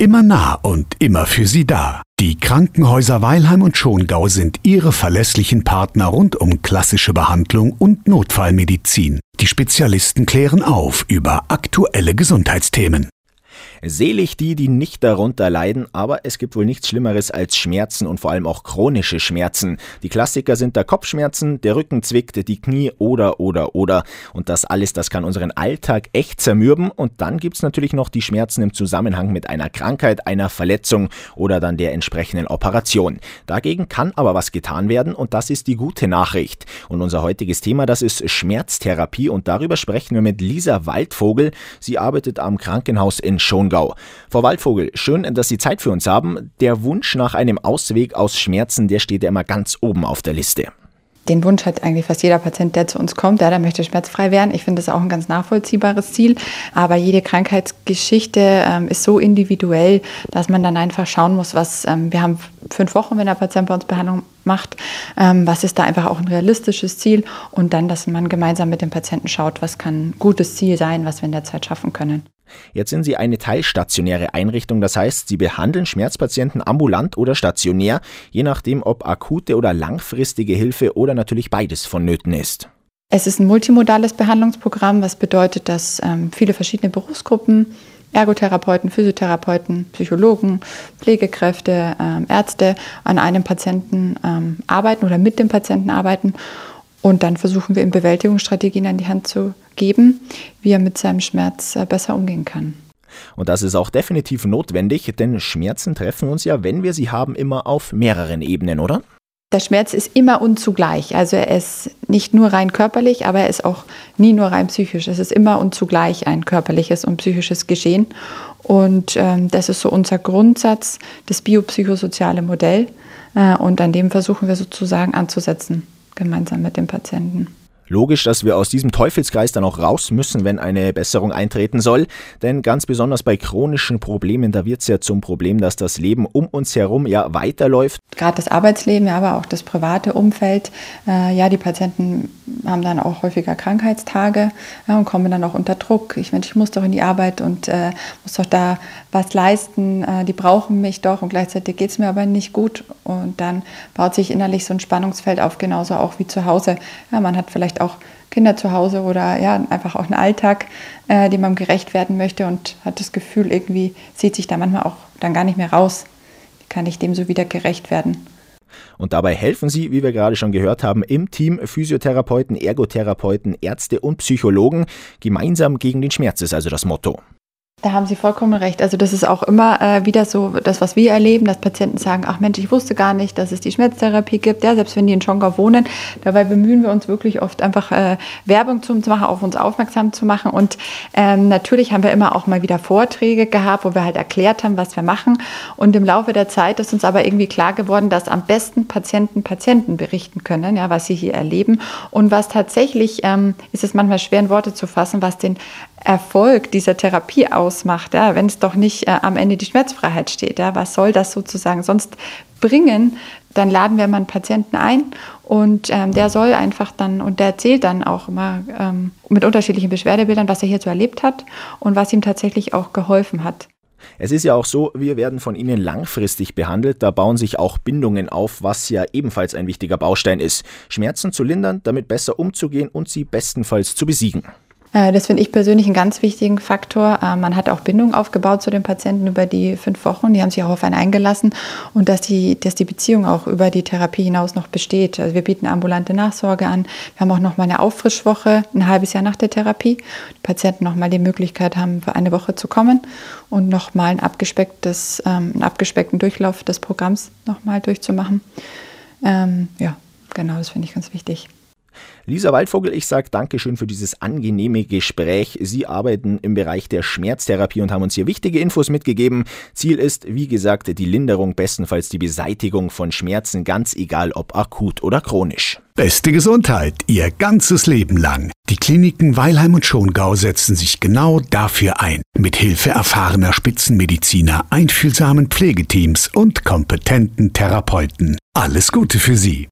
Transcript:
Immer nah und immer für Sie da. Die Krankenhäuser Weilheim und Schongau sind Ihre verlässlichen Partner rund um klassische Behandlung und Notfallmedizin. Die Spezialisten klären auf über aktuelle Gesundheitsthemen. Selig die, die nicht darunter leiden, aber es gibt wohl nichts Schlimmeres als Schmerzen und vor allem auch chronische Schmerzen. Die Klassiker sind der Kopfschmerzen, der Rücken zwickt, die Knie oder oder oder. Und das alles, das kann unseren Alltag echt zermürben. Und dann gibt's natürlich noch die Schmerzen im Zusammenhang mit einer Krankheit, einer Verletzung oder dann der entsprechenden Operation. Dagegen kann aber was getan werden und das ist die gute Nachricht. Und unser heutiges Thema, das ist Schmerztherapie und darüber sprechen wir mit Lisa Waldvogel. Sie arbeitet am Krankenhaus in Schon Schongau. Frau Waldvogel, schön, dass Sie Zeit für uns haben. Der Wunsch nach einem Ausweg aus Schmerzen, der steht ja immer ganz oben auf der Liste. Den Wunsch hat eigentlich fast jeder Patient, der zu uns kommt, der, der möchte schmerzfrei werden. Ich finde das auch ein ganz nachvollziehbares Ziel. Aber jede Krankheitsgeschichte ähm, ist so individuell, dass man dann einfach schauen muss, was ähm, wir haben fünf Wochen, wenn der Patient bei uns Behandlung macht, ähm, was ist da einfach auch ein realistisches Ziel und dann, dass man gemeinsam mit dem Patienten schaut, was kann ein gutes Ziel sein, was wir in der Zeit schaffen können. Jetzt sind Sie eine teilstationäre Einrichtung, das heißt, Sie behandeln Schmerzpatienten ambulant oder stationär, je nachdem, ob akute oder langfristige Hilfe oder natürlich beides vonnöten ist. Es ist ein multimodales Behandlungsprogramm, was bedeutet, dass ähm, viele verschiedene Berufsgruppen, Ergotherapeuten, Physiotherapeuten, Psychologen, Pflegekräfte, ähm, Ärzte an einem Patienten ähm, arbeiten oder mit dem Patienten arbeiten. Und dann versuchen wir ihm Bewältigungsstrategien an die Hand zu geben, wie er mit seinem Schmerz äh, besser umgehen kann. Und das ist auch definitiv notwendig, denn Schmerzen treffen uns ja, wenn wir sie haben, immer auf mehreren Ebenen, oder? Der Schmerz ist immer unzugleich. Also er ist nicht nur rein körperlich, aber er ist auch nie nur rein psychisch. Es ist immer unzugleich ein körperliches und psychisches Geschehen. Und ähm, das ist so unser Grundsatz, das biopsychosoziale Modell. Äh, und an dem versuchen wir sozusagen anzusetzen, gemeinsam mit dem Patienten. Logisch, dass wir aus diesem Teufelskreis dann auch raus müssen, wenn eine Besserung eintreten soll. Denn ganz besonders bei chronischen Problemen, da wird es ja zum Problem, dass das Leben um uns herum ja weiterläuft. Gerade das Arbeitsleben, aber auch das private Umfeld. Äh, ja, die Patienten haben dann auch häufiger Krankheitstage ja, und kommen dann auch unter Druck. Ich meine, ich muss doch in die Arbeit und äh, muss doch da was leisten. Äh, die brauchen mich doch und gleichzeitig geht es mir aber nicht gut. Und dann baut sich innerlich so ein Spannungsfeld auf, genauso auch wie zu Hause. Ja, man hat vielleicht auch Kinder zu Hause oder ja, einfach auch einen Alltag, äh, dem man gerecht werden möchte und hat das Gefühl, irgendwie zieht sich da manchmal auch dann gar nicht mehr raus. Wie kann ich dem so wieder gerecht werden? Und dabei helfen sie, wie wir gerade schon gehört haben, im Team Physiotherapeuten, Ergotherapeuten, Ärzte und Psychologen. Gemeinsam gegen den Schmerz ist also das Motto. Da haben Sie vollkommen recht. Also das ist auch immer äh, wieder so, das, was wir erleben, dass Patienten sagen, ach Mensch, ich wusste gar nicht, dass es die Schmerztherapie gibt. Ja, selbst wenn die in Schongau wohnen. Dabei bemühen wir uns wirklich oft einfach äh, Werbung zu machen, auf uns aufmerksam zu machen. Und ähm, natürlich haben wir immer auch mal wieder Vorträge gehabt, wo wir halt erklärt haben, was wir machen. Und im Laufe der Zeit ist uns aber irgendwie klar geworden, dass am besten Patienten Patienten berichten können, ja, was sie hier erleben. Und was tatsächlich, ähm, ist es manchmal schwer in Worte zu fassen, was den Erfolg dieser Therapie ausmacht, ja, wenn es doch nicht äh, am Ende die Schmerzfreiheit steht. Ja, was soll das sozusagen sonst bringen? Dann laden wir mal einen Patienten ein und ähm, der soll einfach dann, und der erzählt dann auch immer ähm, mit unterschiedlichen Beschwerdebildern, was er hier so erlebt hat und was ihm tatsächlich auch geholfen hat. Es ist ja auch so, wir werden von ihnen langfristig behandelt, da bauen sich auch Bindungen auf, was ja ebenfalls ein wichtiger Baustein ist. Schmerzen zu lindern, damit besser umzugehen und sie bestenfalls zu besiegen. Äh, das finde ich persönlich einen ganz wichtigen Faktor. Äh, man hat auch Bindung aufgebaut zu den Patienten über die fünf Wochen. Die haben sich auch auf einen eingelassen und dass die, dass die Beziehung auch über die Therapie hinaus noch besteht. Also wir bieten ambulante Nachsorge an. Wir haben auch noch mal eine Auffrischwoche, ein halbes Jahr nach der Therapie. Die Patienten noch mal die Möglichkeit haben, für eine Woche zu kommen und noch mal ein abgespecktes, ähm, einen abgespeckten Durchlauf des Programms noch mal durchzumachen. Ähm, ja, genau, das finde ich ganz wichtig. Lisa Waldvogel, ich sage Dankeschön für dieses angenehme Gespräch. Sie arbeiten im Bereich der Schmerztherapie und haben uns hier wichtige Infos mitgegeben. Ziel ist, wie gesagt, die Linderung, bestenfalls die Beseitigung von Schmerzen, ganz egal ob akut oder chronisch. Beste Gesundheit, Ihr ganzes Leben lang. Die Kliniken Weilheim und Schongau setzen sich genau dafür ein. Mit Hilfe erfahrener Spitzenmediziner, einfühlsamen Pflegeteams und kompetenten Therapeuten. Alles Gute für Sie.